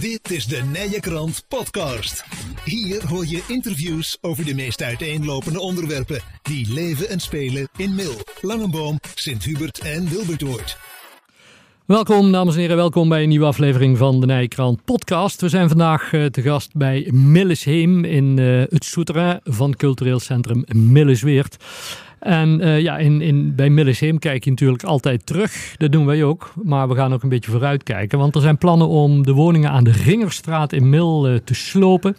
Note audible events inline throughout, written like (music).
Dit is de Nije Krant Podcast. Hier hoor je interviews over de meest uiteenlopende onderwerpen die leven en spelen in Mil, Langenboom, Sint-Hubert en Wilbertoord. Welkom, dames en heren. Welkom bij een nieuwe aflevering van de Nijkrant podcast. We zijn vandaag uh, te gast bij Millesheem in uh, het Souterrain van cultureel centrum Millesweert. En uh, ja, in, in, bij Millesheem kijk je natuurlijk altijd terug. Dat doen wij ook. Maar we gaan ook een beetje vooruit kijken. Want er zijn plannen om de woningen aan de Ringerstraat in Mil uh, te slopen.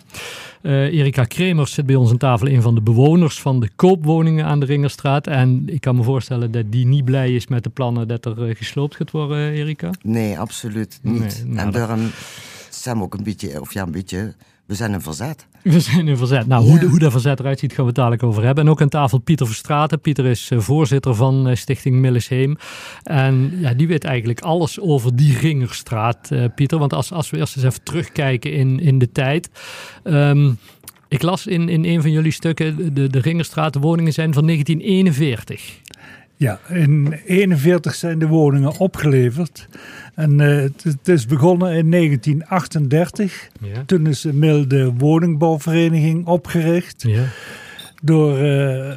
Uh, Erika Kremers zit bij ons aan tafel, een van de bewoners van de koopwoningen aan de Ringerstraat. En ik kan me voorstellen dat die niet blij is met de plannen dat er gesloopt gaat worden, Erika. Nee, absoluut niet. Nee, nou, en daarom zijn we ook een beetje, of ja, een beetje we zijn in verzet. We zijn in verzet. Nou, ja. hoe, de, hoe dat verzet eruit ziet, gaan we het dadelijk over hebben. En ook aan tafel Pieter Verstraten. Pieter is uh, voorzitter van uh, Stichting Millesheem. En ja, die weet eigenlijk alles over die Ringerstraat, uh, Pieter. Want als, als we eerst eens even terugkijken in, in de tijd. Um, ik las in, in een van jullie stukken, de, de Ringerstraat, de woningen zijn van 1941. Ja, in 1941 zijn de woningen opgeleverd. En uh, het, het, is begonnen in 1938. Ja. Toen is inmiddels de woningbouwvereniging opgericht. Ja. Door uh,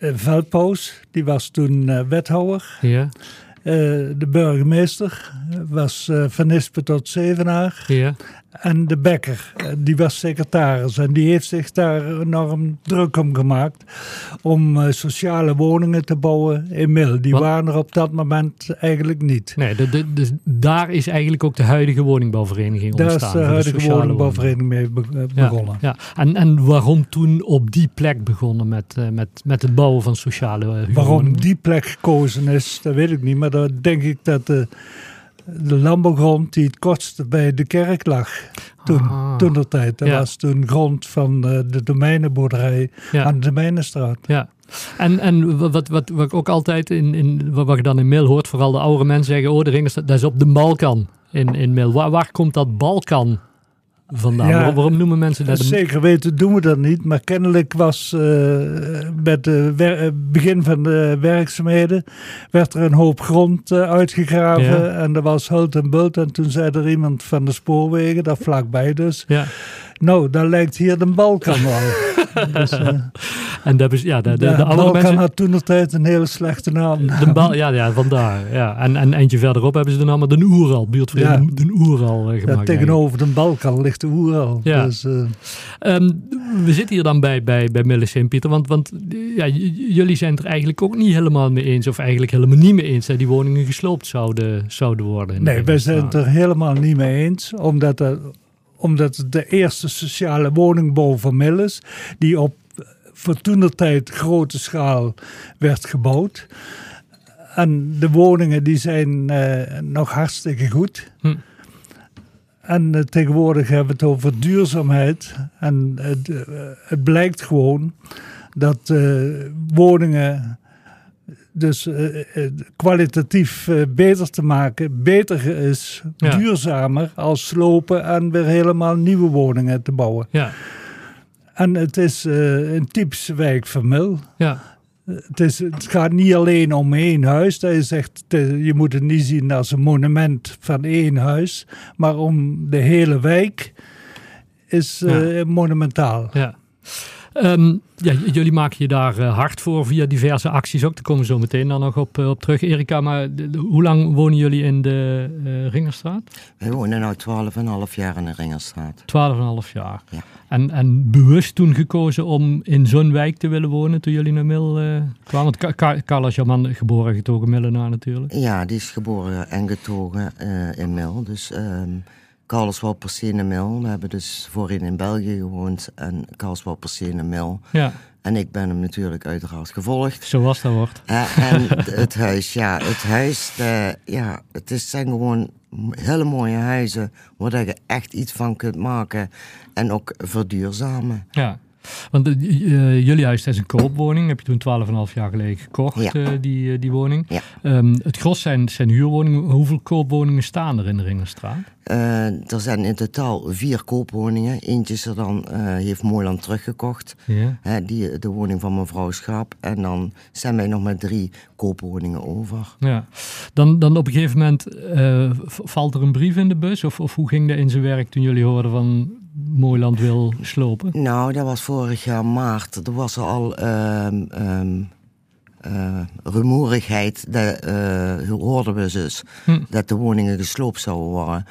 Veldpoos, die was toen uh, wethouder. Ja. de burgemeester was Van Ispen tot Zevenaar. En de Bekker, die was secretaris. En die heeft zich daar enorm druk om gemaakt. Om uh, sociale woningen te bouwen in Mil. Die Wat? waren er op dat moment eigenlijk niet. Nee, de, de, de, daar is eigenlijk ook de huidige woningbouwvereniging daar ontstaan. Daar is de huidige woningbouwvereniging mee be begonnen. Ja, ja. En, en waarom toen op die plek begonnen met, met, met het bouwen van sociale uh, Waarom die plek gekozen is, dat weet ik niet. Maar dan denk ik dat de de landbouwgrond die het kortste bij de kerk lag. Toen, ah. toen de tijd. Dat ja. was toen grond van de, de domeinenboerderij ja. aan de Domeinenstraat. Ja. En, en wat, wat, wat ik ook altijd in, in wat je dan in mail hoort, vooral de oude mensen zeggen: Oh, de ring is, dat is op de Balkan in, in mail. Waar, waar komt dat Balkan vandaan? Ja, Waarom noemen mensen dat? Zeker weten doen we dat niet. Maar kennelijk was uh, met het begin van de werkzaamheden... werd er een hoop grond uh, uitgegraven. Ja. En er was hult en bult. En toen zei er iemand van de spoorwegen, daar vlakbij dus... Ja. Nou, daar lijkt hier de Balkan wel. (laughs) dus, uh, en dat is, ja, de, de, Balkan mensen... had toen nog tijd een hele slechte naam. De bal, ja, ja, vandaar. Ja. En, en eentje verderop hebben ze de naam de Oeral, buurtvriend ja. de Oeral uh, gemaakt. Ja, tegenover de Balkan ligt de Oeral. Ja. Dus, uh... um, we zitten hier dan bij, bij, bij Millicent, Pieter, want, want ja, jullie zijn het er eigenlijk ook niet helemaal mee eens, of eigenlijk helemaal niet mee eens dat die woningen gesloopt zouden, zouden worden. Nee, wij zijn het er helemaal niet mee eens, omdat er omdat het de eerste sociale woningbouw van Mill is, die op voor toenertijd grote schaal werd gebouwd. En de woningen die zijn uh, nog hartstikke goed. Hm. En uh, tegenwoordig hebben we het over duurzaamheid. En het, uh, het blijkt gewoon dat woningen dus kwalitatief beter te maken, beter is, ja. duurzamer als slopen en weer helemaal nieuwe woningen te bouwen. Ja. En het is uh, een typische wijk van Mil. Ja. Het, is, het gaat niet alleen om één huis. Dat is echt, je moet het niet zien als een monument van één huis, maar om de hele wijk is ja. monumentaal. Ja. Um, ja, jullie maken je daar uh, hard voor via diverse acties ook. Daar komen we zo meteen dan nog op, uh, op terug. Erika, maar de, de, hoe lang wonen jullie in de uh, Ringerstraat? Wij wonen nu 12,5 jaar in de Ringerstraat. 12,5 jaar. Ja. En, en bewust toen gekozen om in zo'n wijk te willen wonen toen jullie naar Mil kwamen? Want Ka Carl is jouw man geboren en getogen Millenaar natuurlijk. Ja, die is geboren en getogen in Mil. Dus... Um, Karlswald Persenenmil. We hebben dus voorheen in België gewoond en Karlswald Persenenmil. Ja. En ik ben hem natuurlijk uiteraard gevolgd. Zoals dat wordt. Uh, en het huis, ja, het huis, de, ja, het is, zijn gewoon hele mooie huizen waar je echt iets van kunt maken en ook verduurzamen. Ja. Want uh, jullie huis is een koopwoning. Heb je toen 12,5 jaar geleden gekocht, Ja. uh, die, die woning. Ja. Um, het gros zijn, zijn huurwoningen. Hoeveel koopwoningen staan er in de Ringerstraat? Uh, er zijn in totaal vier koopwoningen. Eentje is er dan, heeft Mooiland teruggekocht. Ja. Hè, die, de woning van mevrouw Schaap. En dan zijn wij nog met drie koopwoningen over. Ja. Dan, dan op een gegeven moment valt er een brief in de bus? Of, of hoe ging dat in zijn werk toen jullie hoorden van Mooiland wil slopen? Nou, dat was vorig jaar maart. Er was er al um, um, uh, rumoerigheid. Dat uh, hoorden we dus. Hm. Dat de woningen gesloopt zouden worden.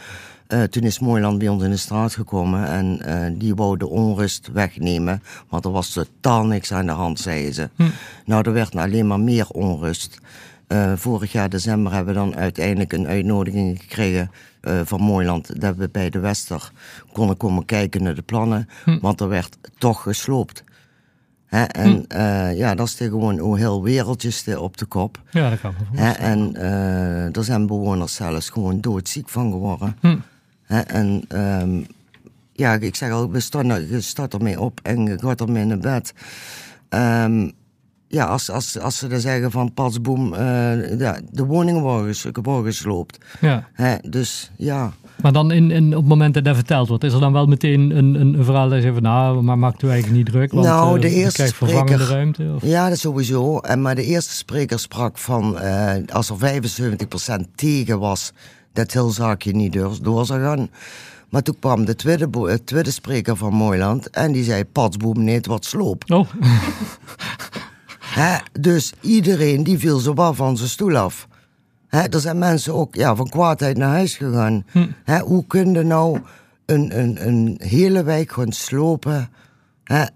Uh, toen is Mooiland bij ons in de straat gekomen en uh, die wou de onrust wegnemen. Want er was totaal niks aan de hand, zeiden ze. Hm. Nou, er werd alleen maar meer onrust. Uh, vorig jaar december hebben we dan uiteindelijk een uitnodiging gekregen uh, van Mooiland. Dat we bij de Wester konden komen kijken naar de plannen. Hm. Want er werd toch gesloopt. Hè, en hm. uh, ja, dat is gewoon een heel wereldje op de kop. Ja, dat kan En er zijn bewoners zelfs gewoon doodziek van geworden. Hm. En um, ja, ik zeg al, je staat ermee op en je gaat ermee naar bed. Um, ja, als, als, als ze dan zeggen van pas boem, uh, ja, de woningen worden, ges, worden gesloopt. Ja. Hè, dus ja. Maar dan in, in, op het moment dat dat verteld wordt, is er dan wel meteen een, een, een verhaal dat je zegt van nou, maar maakt u eigenlijk niet druk, want nou, de uh, eerste je spreker, vervangende ruimte? Of? Ja, dat sowieso. En, maar de eerste spreker sprak van uh, als er 75% tegen was, dat heel zaakje niet door, door zou gaan. Maar toen kwam de tweede, tweede spreker van Mooiland en die zei, patsboem, nee, het wordt sloop. Oh. (laughs) Dus iedereen die viel zo van zijn stoel af. He, er zijn mensen ook ja, van kwaadheid naar huis gegaan. Hm. Hoe kun je nou een, een, een hele wijk gaan slopen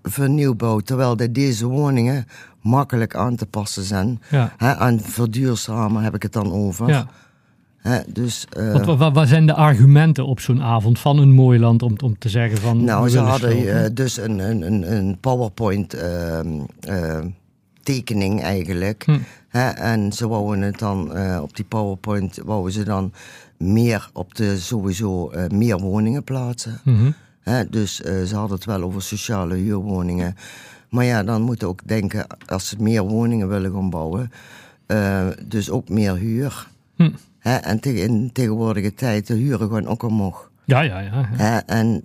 voor nieuwbouw... terwijl de, deze woningen makkelijk aan te passen zijn. Ja. He, aan verduurzamen heb ik het dan over. Ja. He, dus, uh, wat, wat, wat, zijn de argumenten op zo'n avond van een mooi land om, om te zeggen van... Nou, ze hadden uh, dus een, een, een PowerPoint... Uh, tekening eigenlijk. Hm. En ze wouden het dan uh, op die PowerPoint wouden ze dan meer op de sowieso uh, meer woningen plaatsen. Mm -hmm. Hè, dus uh, ze hadden het wel over sociale huurwoningen. Maar ja, dan moeten ook denken, als ze meer woningen willen gaan bouwen, dus ook meer huur. Hm. En te in tegenwoordige tijd, de huren gaan ook omhoog. Ja, ja, ja. ja. En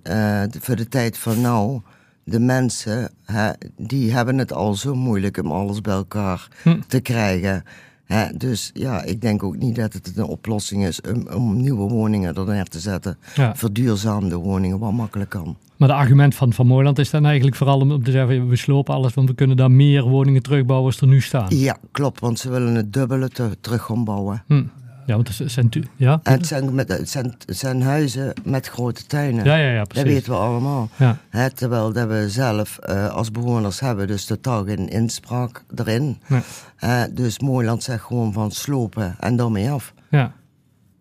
voor de tijd van nou de mensen, hè, die hebben het al zo moeilijk om alles bij elkaar hm. te krijgen. Hè, dus ja, ik denk ook niet dat het een oplossing is om, om nieuwe woningen er neer te zetten. Ja. Verduurzaamde woningen, wat makkelijk kan. Maar het argument van Van Mooiland is dan eigenlijk vooral om te zeggen, we slopen alles, want we kunnen daar meer woningen terugbouwen als er nu staan. Ja, klopt, want ze willen het dubbele te, terug gaan bouwen. Hm. Ja, want het zijn, ja? En het zijn, met, het, zijn, het zijn huizen met grote tuinen. Ja, ja, ja, precies. Dat weten we allemaal. Ja. Hè, terwijl dat we zelf uh, als bewoners hebben dus totaal geen inspraak erin. Nee. Uh, dus Mooiland zegt gewoon van slopen en daarmee af. Ja.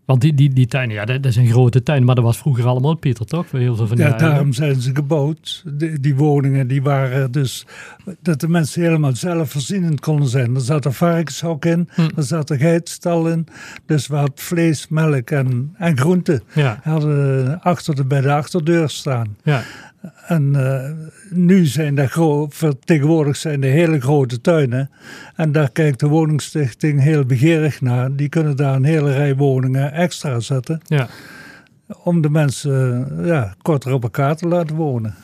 Want die, die, die tuinen, ja, dat, dat zijn grote tuinen, maar dat was vroeger allemaal Pieter, toch? Heel veel van die ja, daarom zijn ze gebouwd. Die, die, woningen die waren dus dat de mensen helemaal zelfvoorzienend konden zijn. Er zat een varkenshok in, Hm. er zat een geitstal in. Dus we hadden vlees, melk en, en groenten. Ja. Hadden achter de, bij de achterdeur staan. Ja. En uh, nu zijn dat tegenwoordig zijn de hele grote tuinen. En daar kijkt de woningstichting heel begeerig naar. Die kunnen daar een hele rij woningen extra zetten. Ja. Om de mensen ja, korter op elkaar te laten wonen.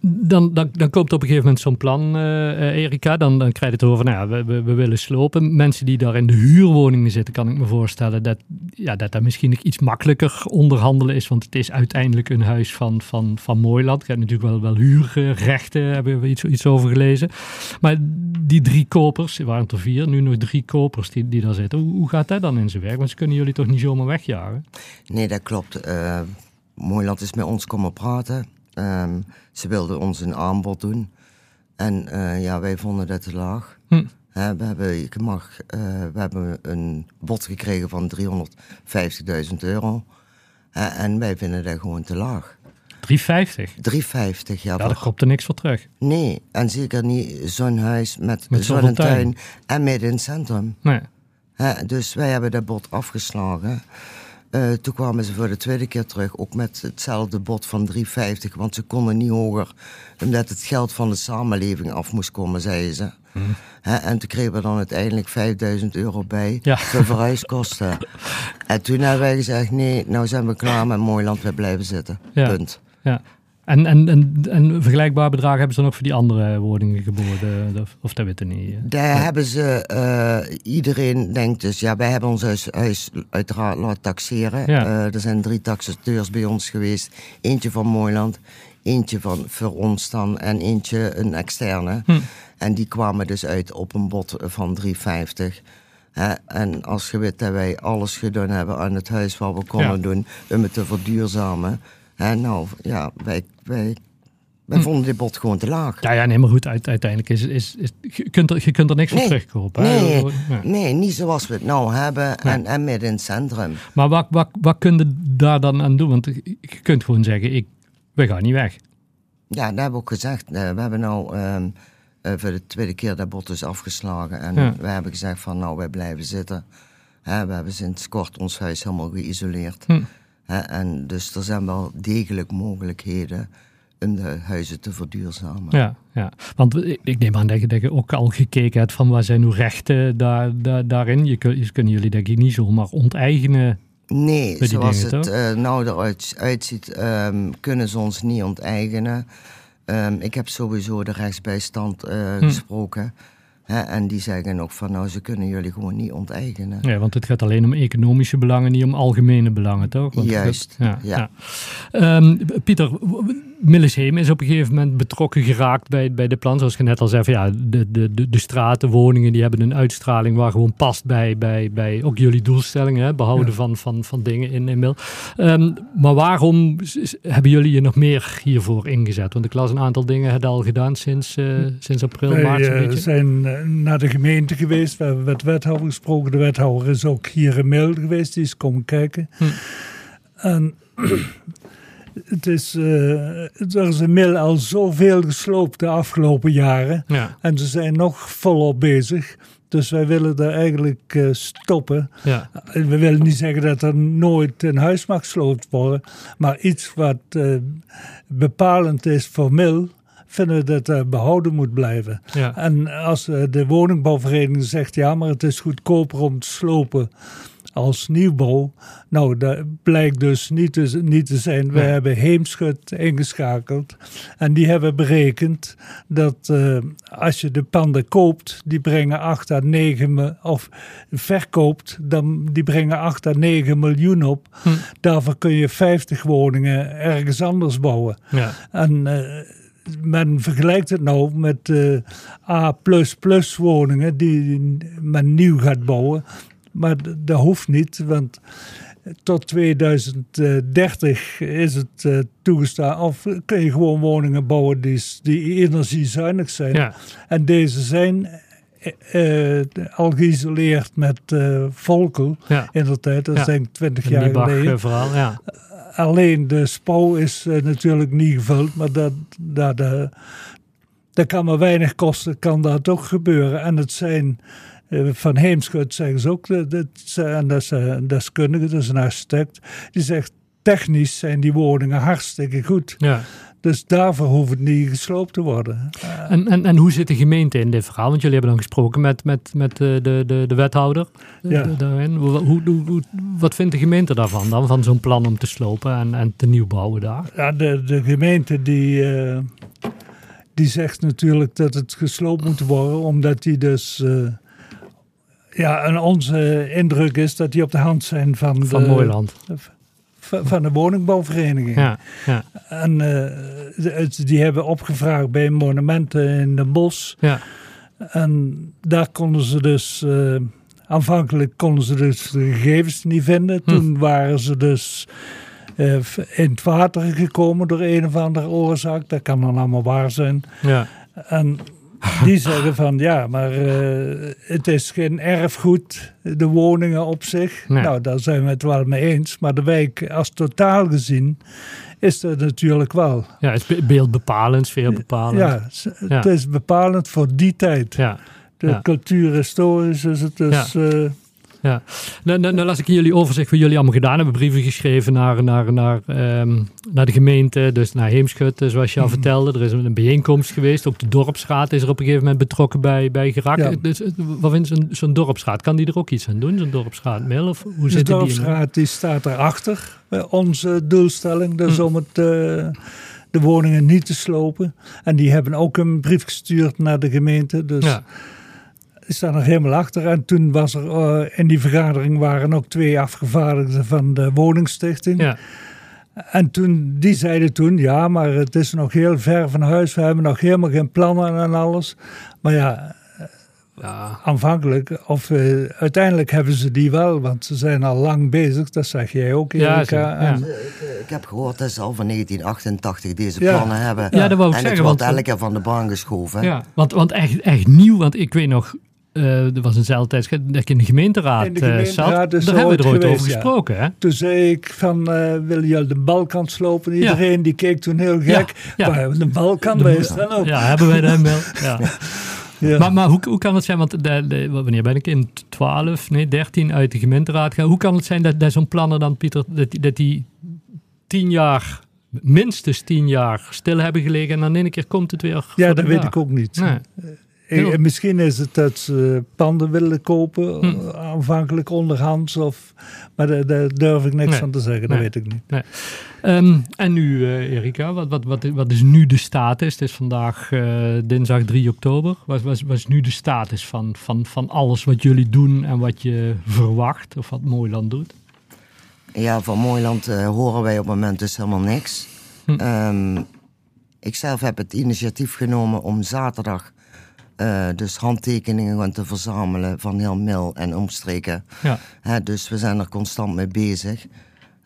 Dan, dan, dan komt op een gegeven moment zo'n plan, uh, Erika. Dan, dan krijg je het over, nou ja, we, we, willen slopen. Mensen die daar in de huurwoningen zitten, kan ik me voorstellen dat ja, dat, dat misschien iets makkelijker onderhandelen is. Want het is uiteindelijk een huis van, van, van Mooiland. Je hebt natuurlijk wel, wel huurrechten, hebben we iets, iets over gelezen. Maar die drie kopers, er waren er vier, nu nog drie kopers die, die daar zitten. Hoe, hoe gaat dat dan in zijn werk? Want ze kunnen jullie toch niet zomaar wegjagen? Nee, dat klopt. Uh, Mooiland is met ons komen praten. Um, ze wilden ons een aanbod doen. En uh, ja, wij vonden dat te laag. Hm. He, we, hebben, ik mag, uh, we hebben een bod gekregen van 350.000 euro. He, en wij vinden dat gewoon te laag. 350? 350, ja. Ja, daar komt er niks voor terug. Nee, en zeker niet zo'n huis met, Met zo'n tuin tuin. en midden in het centrum. Nee. He, dus wij hebben dat bod afgeslagen. Eh, toen kwamen ze voor de tweede keer terug, ook met hetzelfde bod van 350, want ze konden niet hoger, omdat het geld van de samenleving af moest komen, zeiden ze. Hè, en toen kregen we dan uiteindelijk 5000 euro bij Ja. voor verhuiskosten. en toen hebben wij gezegd, nee, nou zijn we klaar met Mooiland, we blijven zitten. Ja. Punt. Ja. En, en, en, en vergelijkbaar bedrag hebben ze dan ook voor die andere woningen geboden? Of, of dat weten niet? eh? Daar hebben ze, eh, iedereen denkt dus, ja, wij hebben ons huis, huis uiteraard laten taxeren. Ja. Eh, er zijn drie taxateurs bij ons geweest. Eentje van Mooiland, eentje van voor ons dan en eentje een externe. Hm. En die kwamen dus uit op een bod van 350. Hè, en als je weet dat wij alles gedaan hebben aan het huis wat we konden Ja. doen om het te verduurzamen. Hè, nou, ja, wij, wij, wij Hm. vonden dit bod gewoon te laag. Ja, ja, nee, maar goed, uit- uiteindelijk is, is, is je, kunt er, je kunt er niks voor Nee. terugkopen. Nee, Ja. nee, niet zoals we het nou hebben en, en midden in het centrum. Maar wat, wat, wat kun je daar dan aan doen? Want je kunt gewoon zeggen, ik, we gaan niet weg. Ja, dat hebben we ook gezegd. Eh, we hebben nou ehm, eh, voor de tweede keer dat bod dus afgeslagen. En Ja. we hebben gezegd van nou, wij blijven zitten. Hè, we hebben sinds kort ons huis helemaal geïsoleerd. Hm. En dus er zijn wel degelijk mogelijkheden om de huizen te verduurzamen. Ja, ja. want ik, neem aan dat je, dat je ook al gekeken hebt van wat zijn uw rechten daar, daar, daarin. Je, kun, je kunnen jullie denk ik niet zomaar onteigenen. Nee, zoals dingen, het eh, nou eruit uitziet, ehm, kunnen ze ons niet onteigenen. Ehm, ik heb sowieso de rechtsbijstand eh, Hm. gesproken. En die zeggen ook van, nou, ze kunnen jullie gewoon niet onteigenen. Ja, want het gaat alleen om economische belangen, niet om algemene belangen, toch? Want Juist, gaat- ja, ja. ja. Ehm, Pieter, Millesheem is op een gegeven moment betrokken geraakt bij, bij de plan. Zoals je net al zei, van, ja, de, de, de, de straten, woningen, die hebben een uitstraling waar gewoon past bij, bij, bij ook jullie doelstellingen, hè, behouden Ja. van, van, van dingen in, in Mil. Ehm, maar waarom hebben jullie je nog meer hiervoor ingezet? Want ik las een aantal dingen het al gedaan sinds, eh, sinds april, Wij maart. zo'n eh, beetje. zijn eh, naar de gemeente geweest. We hebben met de wethouder gesproken. De wethouder is ook hier in Mil geweest. Die is komen kijken. Hm. En (clears throat) het is, eh, er is in Mil al zoveel gesloopt de afgelopen jaren. Ja, En ze zijn nog volop bezig. Dus wij willen er eigenlijk eh, stoppen. ja, We willen niet zeggen dat er nooit een huis mag gesloopt worden. Maar iets wat eh, bepalend is voor Mil, vinden we dat er behouden moet blijven. ja. En als eh, de woningbouwvereniging zegt, ja, maar het is goedkoper om te slopen als nieuwbouw. Nou, dat blijkt dus niet te, niet te zijn. We hebben Heemschut ingeschakeld. En die hebben berekend dat eh, als je de panden koopt, die brengen 8 à 9, mi- of verkoopt, dan die brengen 8 à 9 miljoen op. Hm. Daarvoor kun je 50 woningen ergens anders bouwen. ja. En eh, men vergelijkt het nou met eh A woningen die men nieuw gaat bouwen. Maar dat hoeft niet, want tot 2030 is het eh, toegestaan. Of kun je gewoon woningen bouwen die, die energiezuinig zijn. ja. En deze zijn eh, al geïsoleerd met eh Volkel ja. in de tijd. Dat is Ja. denk ik 20 Een jaar geleden. verhaal, ja. Alleen de spouw is eh, natuurlijk niet gevuld, maar dat, dat, eh, dat kan maar weinig kosten, kan dat ook gebeuren. En het zijn, eh, van Heemschut zeggen ze ook, dat, en dat is een deskundige, dat is een architect, die zegt technisch zijn die woningen hartstikke goed. ja. Dus daarvoor hoeft het niet gesloopt te worden. En, en, en hoe zit de gemeente in dit verhaal? Want jullie hebben dan gesproken met, met, met de, de, de, de wethouder eh, Ja. da- daarin. Hoe, hoe, hoe- wat vindt de gemeente daarvan dan? Van zo'n plan om te slopen en, en te nieuwbouwen daar? Ja, de, de gemeente die, eh, die zegt natuurlijk dat het gesloopt moet worden, omdat die dus. eh, ja, en onze indruk is dat die op de hand zijn van, Van de, Mooiland. Van de woningbouwvereniging. Ja, ja, En het- die hebben opgevraagd bij monumenten in Den Bosch. ja. En daar konden ze dus. eh, aanvankelijk konden ze dus de gegevens niet vinden. Hm. Toen waren ze dus eh, in het water gekomen door een of andere oorzaak. Dat kan dan allemaal waar zijn. ja. En die zeggen van ja, maar eh, het is geen erfgoed, de woningen op zich. Nee. Nou, daar zijn we het wel mee eens. Maar de wijk als totaal gezien is dat natuurlijk wel. ja het is be- beeldbepalend, sfeerbepalend. Ja, het Ja. is bepalend voor die tijd. ja. De Ja. cultuur historisch is het dus. eh, Ja. Nou, nou, nou las ik jullie overzicht wat jullie allemaal gedaan hebben. Brieven geschreven naar, naar, naar, ehm, naar de gemeente, dus naar Heemschut, eh, zoals je al Mhm. vertelde. Er is een bijeenkomst geweest. Ook de dorpsraad is er op een gegeven moment betrokken bij, bij geraakt. Ja. Dus, eh, wat vindt zo'n zo'n dorpsraad? Kan die er ook iets aan doen, zo'n dorpsraad? Of hoe De zit die in? dorpsraad die staat erachter, onze doelstelling. Dus Hm. om het, eh, de woningen niet te slopen. En die hebben ook een brief gestuurd naar de gemeente. Dus Ja. Staan er helemaal achter. En toen was er eh, in die vergadering waren ook twee afgevaardigden van de woningstichting. Ja. En toen, die zeiden toen, ja, maar het is nog heel ver van huis. We hebben nog helemaal geen plannen en alles. Maar ja, Ja. aanvankelijk, of eh, uiteindelijk hebben ze die wel, want ze zijn al lang bezig. Dat zeg jij ook, Ja, Erika. ja. En- Ik, ik heb gehoord dat ze al van 1988 deze Ja. plannen hebben. Ja, dat wou ik en zeggen, het wordt want- elke keer van de baan geschoven. Ja, want, want echt, echt nieuw, want ik weet nog, eh, er was een zelftijd dat ik in de gemeenteraad, In de eh, gemeenteraad zat. Daar hebben we er ooit over ja. gesproken, hè? Toen zei ik van, eh wil je de balkant slopen? Ja. Iedereen die keek toen heel Ja, gek. ja. Maar de balkant, wij staan ook. Ja, hebben wij daar wel. (laughs) Ja. Ja. Maar, maar hoe, hoe kan het zijn, want de, de- wanneer ben ik in 12, nee 13 uit de gemeenteraad gaan. Hoe kan het zijn dat, dat zo'n plannen dan, Pieter, dat, die- dat die tien jaar, minstens tien jaar stil hebben gelegen en dan in één keer komt het weer Ja, dat weet dag? ik ook niet. Nee. Eh, Heel- Misschien is het dat ze panden willen kopen, Hm. eh, aanvankelijk onderhands. Of, maar daar, daar durf ik niks Nee. van te zeggen, dat Nee. weet ik niet. Ehm, en nu, eh, Erika, wat, wat, wat, wat is nu de status? Het is vandaag eh, dinsdag 3 oktober. Wat, wat, wat is nu de status van, van, van alles wat jullie doen en wat je verwacht of wat Mooiland doet? Ja, van Mooiland eh, horen wij op het moment dus helemaal niks. Hm. Ehm, ik zelf heb het initiatief genomen om zaterdag eh, dus handtekeningen gaan te verzamelen van heel Mil en omstreken. Ja, Hè, dus we zijn er constant mee bezig.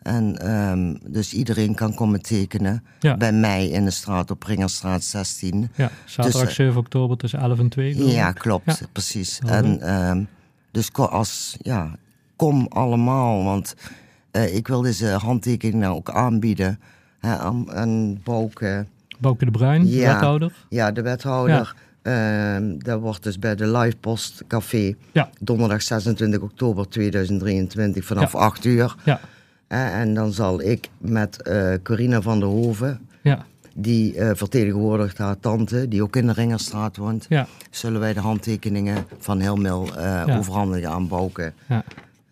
En ehm, dus iedereen kan komen tekenen Ja. bij mij in de straat op Ringerstraat 16. ja. zaterdag Dus, eh, 7 oktober tussen 11 en 2. geloof Ja, klopt, Ja. precies. En ehm, dus als, ja, kom allemaal, want eh, ik wil deze handtekeningen ook aanbieden hè, aan, aan Bouke, Bouke de Bruin, Ja. wethouder. ja, de wethouder. Ehm, dat wordt dus bij de Live Post Café Ja. donderdag 26 oktober 2023 vanaf 8 uur. Ja, en dan zal ik met eh Corina van der Hoven, ja, die eh, vertegenwoordigt haar tante, die ook in de Ringerstraat woont, ja. zullen wij de handtekeningen van Helmil eh overhandigen aan Bouke.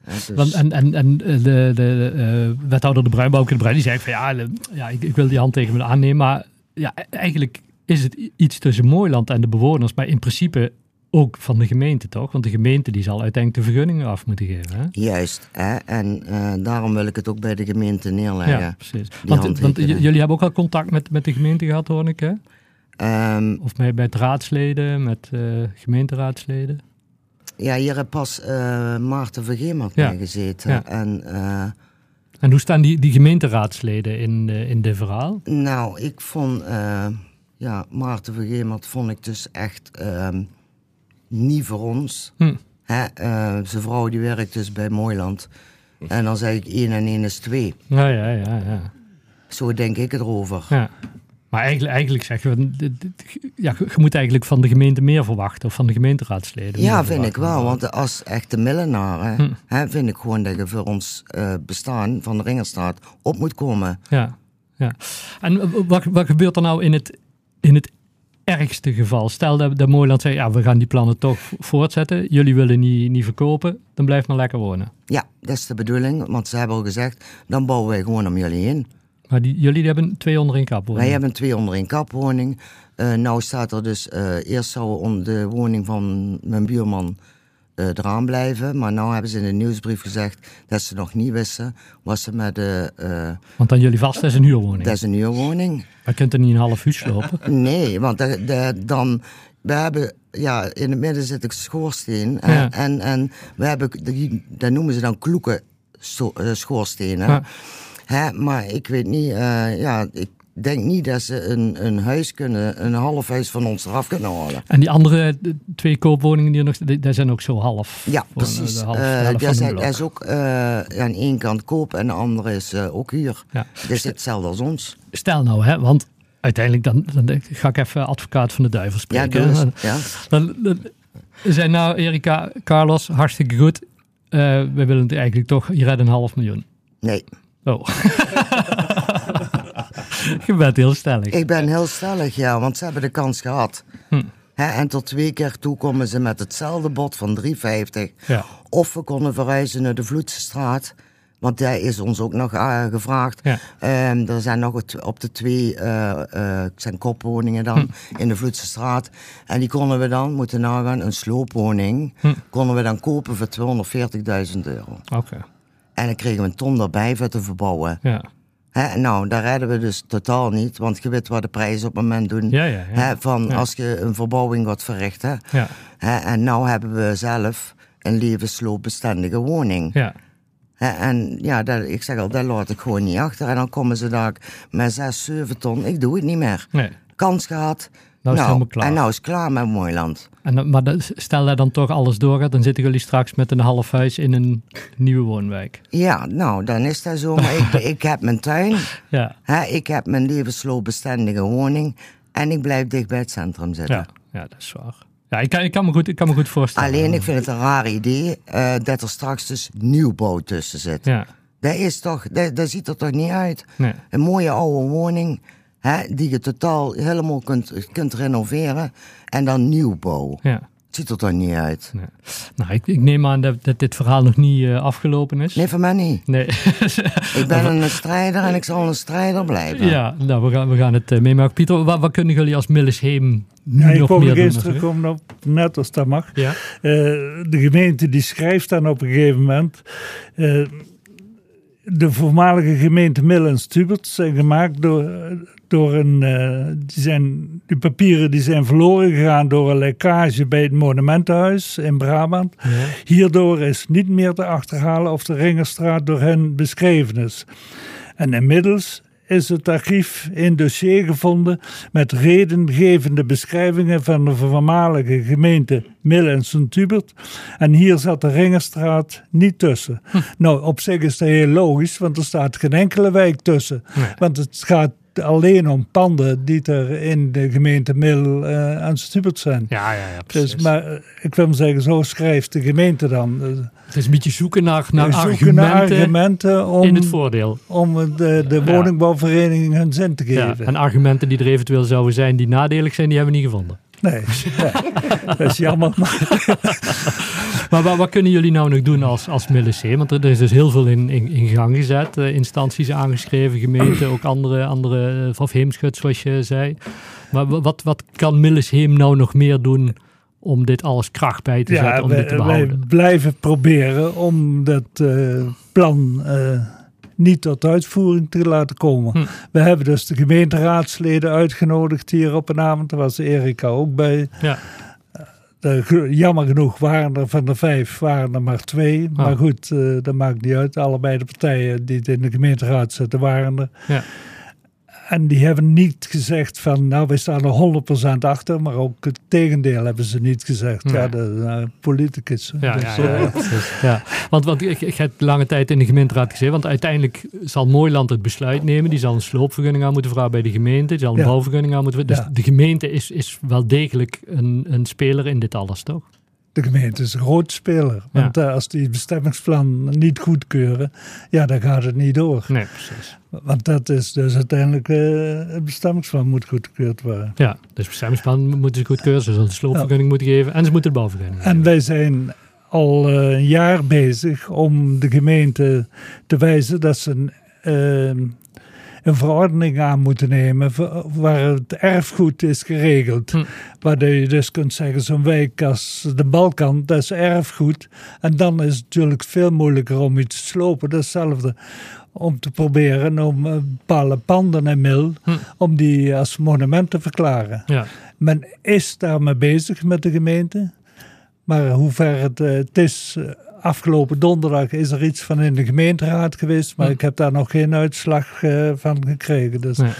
dus- Want, en en, en de, de, de wethouder de Bruin, Bouke de Bruin, die zei van ja, ja ik, ik wil die handtekeningen aannemen. Maar ja, e- eigenlijk is het iets tussen Mooiland en de bewoners. Maar in principe ook van de gemeente, toch? Want de gemeente die zal uiteindelijk de vergunningen af moeten geven. Hè? Juist, hè? en eh, daarom wil ik het ook bij de gemeente neerleggen. Ja, precies. Want, want jullie hebben ook al contact met, met de gemeente gehad, hoor ik, hè? Ehm, Of met, met raadsleden, met eh, gemeenteraadsleden. ja, hier heeft pas eh, Maarten Vergeemert Ja. bij gezeten. Ja. En En hoe staan die, die gemeenteraadsleden in, in dit verhaal? nou, ik vond, ja, Maarten Vergeemert vond ik dus echt ehm, niet voor ons. Hm. Hè? eh, zijn vrouw die werkt dus bij Mooiland. En dan zeg ik 1 en 1 is 2. Ja, ja, ja, ja. Zo denk ik erover. ja. Maar eigenlijk, eigenlijk zeggen we, ja, je moet eigenlijk van de gemeente meer verwachten, of van de gemeenteraadsleden. Ja, vind ik wel. Want als echte millenaren Hm. hè, vind ik gewoon dat je voor ons eh, bestaan van de Ringerstraat op moet komen. Ja, ja. En wat, wat gebeurt er nou in het, in het ergste geval? Stel dat, dat zegt, ja, we gaan die plannen toch voortzetten. Jullie willen niet, niet verkopen, dan blijf maar lekker wonen. Ja, dat is de bedoeling. Want ze hebben al gezegd, dan bouwen wij gewoon om jullie heen. Maar die, jullie hebben twee onder één kap wonen. Wij hebben twee onder één kapwoning. Eh nou staat er dus, eh, eerst zou de woning van mijn buurman eraan blijven. Maar nu hebben ze in de nieuwsbrief gezegd dat ze nog niet wisten. Was ze met de, eh, Want dan jullie vast, dat is een huurwoning. dat is een huurwoning. Maar je kunt er niet een half uur slopen. (laughs) Nee, want de, de- dan, we hebben, ja, in het midden zit een schoorsteen. Ja. En, en we hebben, die, dat noemen ze dan kloeken eh, schoorstenen. Ja. Hè, maar ik weet niet, eh, ja, ik denk niet dat ze een, een huis kunnen, een half huis van ons eraf kunnen halen. En die andere de twee koopwoningen, die er nog, die, die zijn ook zo half. Ja, voor, precies. De half, Eh, de is, ook eh, aan één kant koop en de andere is eh, ook huur. Ja. Is hetzelfde als ons. Stel nou, hè, want uiteindelijk dan, dan ga ik even advocaat van de duivel Ja, spreken. dus, (laughs) ja. Dan, dan zijn nou, Erika, Carlos, hartstikke goed. we willen het eigenlijk toch, je redt een half miljoen. Nee, Oh. (laughs) (laughs) je bent heel stellig. ik ben heel stellig, ja, want ze hebben de kans gehad. Hm. En tot twee keer toe komen ze met hetzelfde bod van 3,50. Ja. Of we konden verhuizen naar de Vloedsestraat. Want daar is ons ook nog eh, gevraagd. Ja. Ehm, er zijn nog het- op de twee eh, zijn kopwoningen dan Hm. in de Vloedsestraat. En die konden we dan, moeten nagaan, een sloopwoning. Hm. Konden we dan kopen voor 240.000 euro. Oké. En dan kregen we een ton erbij voor te verbouwen. Ja. Nou, daar redden we dus totaal niet. Want je weet wat de prijzen op het moment doen. Ja, ja, van als je een verbouwing gaat verrichten. Ja. Hè, en nou hebben we zelf een levensloopbestendige woning. En ja, dat, ik zeg al, dat laat ik gewoon niet achter. En dan komen ze daar met 6, 7 ton. Ik doe het niet meer. Nee. Kans gehad. Nou is het helemaal klaar. En nou is het klaar met Mooiland. En, dan- maar stel dat dan toch alles doorgaat, dan zitten jullie straks met een half huis in een nieuwe woonwijk. Ja, nou, dan is dat zo. Maar ik, (laughs) ik heb mijn tuin. Ja. Hè, ik heb mijn levensloopbestendige woning. En ik blijf dicht bij het centrum zitten. Ja, ja dat is waar. Ja, ik kan, ik kan, me, goed, ik kan me goed voorstellen. Alleen, ik vind het een raar idee eh, dat er straks dus nieuwbouw tussen zit. Ja, Dat is toch, dat, dat ziet er toch niet uit? nee. Een mooie oude woning, hè, die je totaal helemaal kunt, kunt renoveren. En dan nieuwbouw. Ja. Het ziet er toch niet uit? Nee. Nou, ik, ik neem aan dat, dat dit verhaal nog niet eh, afgelopen is. Nee, voor mij niet. Nee. (laughs) Ik ben een strijder en ik zal een strijder blijven. ja, nou, we gaan, we gaan het eh, meemaken. Pieter, wat, wat kunnen jullie als Millesheem nu Ja, ik nog wil meer nog doen? eens terugkomen op, net als dat mag. Ja? Eh, de gemeente die schrijft dan op een gegeven moment. De voormalige gemeente Mill en Stubert zijn gemaakt door, door een. eh, die, zijn, die papieren die zijn verloren gegaan door een lekkage bij het Monumentenhuis in Brabant. Hierdoor is niet meer te achterhalen of de Ringerstraat door hen beschreven is. En inmiddels is het archief in dossier gevonden met redengevende beschrijvingen van de voormalige gemeente Mill en Sint-Hubert. En hier zat de Ringerstraat niet tussen. Nou, op zich is dat heel logisch, want er staat geen enkele wijk tussen. Want het gaat alleen om panden die er in de gemeente Mill eh, en Sint-Hubert zijn. Ja, ja, ja, precies. Dus, maar eh, ik wil maar zeggen, zo schrijft de gemeente dan. Eh, het is een beetje zoeken naar, naar zoeken argumenten, naar argumenten om, in het voordeel. om de, de woningbouwvereniging hun zin te Ja, geven. en argumenten die er eventueel zouden zijn die nadelig zijn, die hebben we niet gevonden. Nee, (laughs) nee, dat is jammer. Maar (laughs) Maar wat, wat kunnen jullie nou nog doen als, als? Want er, is dus heel veel in, in, in gang gezet. eh, instanties aangeschreven, gemeenten, ook andere, andere eh, of Heemschut, zoals je zei. Maar wa- wat, wat kan Millesheem nou nog meer doen om dit alles kracht bij te zetten, ja, om dit te wij, wij behouden? blijven proberen om dat eh, plan eh, niet tot uitvoering te laten komen. Hm. We hebben dus de gemeenteraadsleden uitgenodigd hier op een avond. Daar was Erika ook bij. Ja, ge- jammer genoeg waren er van de vijf waren er maar twee. Maar Ah. goed, eh, dat maakt niet uit. Allebei de partijen die het in de gemeenteraad zitten waren er. ja, En die hebben niet gezegd van, nou, wij staan er 100% achter. Maar ook het tegendeel hebben ze niet gezegd. Nee. Ja, de eh, politicus. ja, Dus, ja, ja, eh, ja. Want, want ik, ik heb lange tijd in de gemeenteraad gezeten. Want uiteindelijk zal Mooiland het besluit nemen. Die zal een sloopvergunning aan moeten vragen bij de gemeente. Die zal een bouwvergunning aan moeten Dus de gemeente is, is wel degelijk een, een speler in dit alles, toch? De gemeente is een grote speler. Want eh, als die het bestemmingsplan niet goedkeuren, ja, dan gaat het niet door. Nee, precies. Want dat is dus uiteindelijk, eh, het bestemmingsplan moet goedgekeurd worden. Ja, dus bestemmingsplan moeten ze goedkeuren. Ze zullen de sloopvergunning moeten geven en ze moeten de bouwvergunning En wij zijn al eh, een jaar bezig om de gemeente te wijzen dat ze een, een verordening aan moeten nemen waar het erfgoed is geregeld. Hm. Waardoor je dus kunt zeggen, zo'n wijk als de Balkan, dat is erfgoed. En dan is het natuurlijk veel moeilijker om iets te slopen. Dat is hetzelfde om te proberen om eh, bepaalde panden en mil, Hm. om die als monument te verklaren. Ja, Men is daarmee bezig met de gemeente. Maar hoe ver het, eh, het is, eh, afgelopen donderdag is er iets van in de gemeenteraad geweest. Maar ik heb daar nog geen uitslag eh, van gekregen. Dus. nee.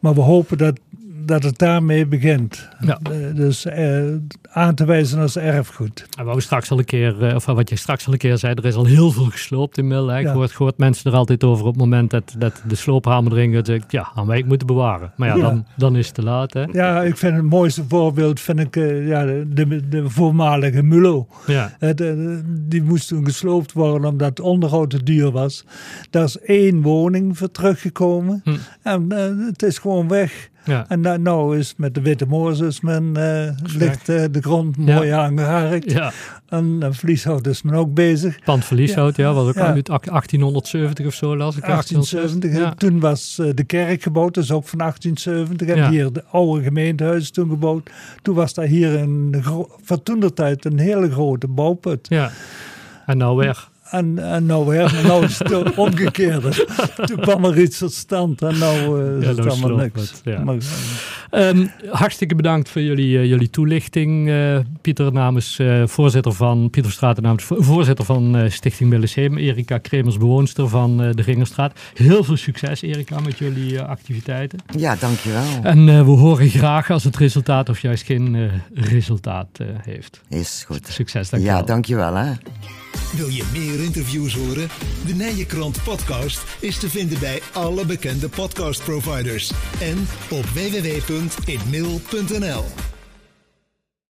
Maar we hopen dat dat het daarmee begint. Ja. Eh, dus eh, aan te wijzen als erfgoed. En wat we straks al een keer, eh, of wat je straks al een keer zei, er is al heel veel gesloopt in Mil. Ik Ja. hoor, hoort mensen er altijd over op het moment dat, dat de sloophamer erin gaat. zeg ik, Ja, gaan wij moeten bewaren. Maar ja, Ja. Dan, dan is het te laat. Hè? Ja, ik vind het mooiste voorbeeld vind ik, ja, de, de, voormalige Mulo. Ja. De- die moest toen gesloopt worden omdat het onderhoud te duur was. Daar is één woning voor teruggekomen. Hm. En het is gewoon weg. Ja. En nou, nou is met de Witte is men, eh, ligt eh, de grond mooi aangeharkt. ja, En uh, Vlieshout is men ook bezig. pand Verlieshout, ja. was ook uit 1870 of zo, las ik. 1870. Ja. Toen was eh, de kerk gebouwd, is ook van 1870. En hier de oude gemeentehuis toen gebouwd. Toen was daar hier een, van toen de tijd een hele grote bouwput. ja. En nou weer. En, en nou maar nou is het (laughs) omgekeerde. Toen kwam er iets tot stand en nou eh, is Ja, het nou allemaal niks. het, ja. Maar, Ehm, hartstikke bedankt voor jullie, eh, jullie toelichting, eh, Pieter namens eh, voorzitter van Pieter Straat namens vo- voorzitter van eh, Stichting Millesheem, Erika Kremers, bewoonster van eh, de Ringerstraat. Heel veel succes, Erika, met jullie eh, activiteiten. Ja, dankjewel. En eh, we horen graag als het resultaat of juist geen eh, resultaat eh, heeft. Is goed. Succes, dankjewel. Ja, dankjewel hè. Wil je meer interviews horen? De Nijenkrant podcast is te vinden bij alle bekende podcastproviders en op www.inmail.nl.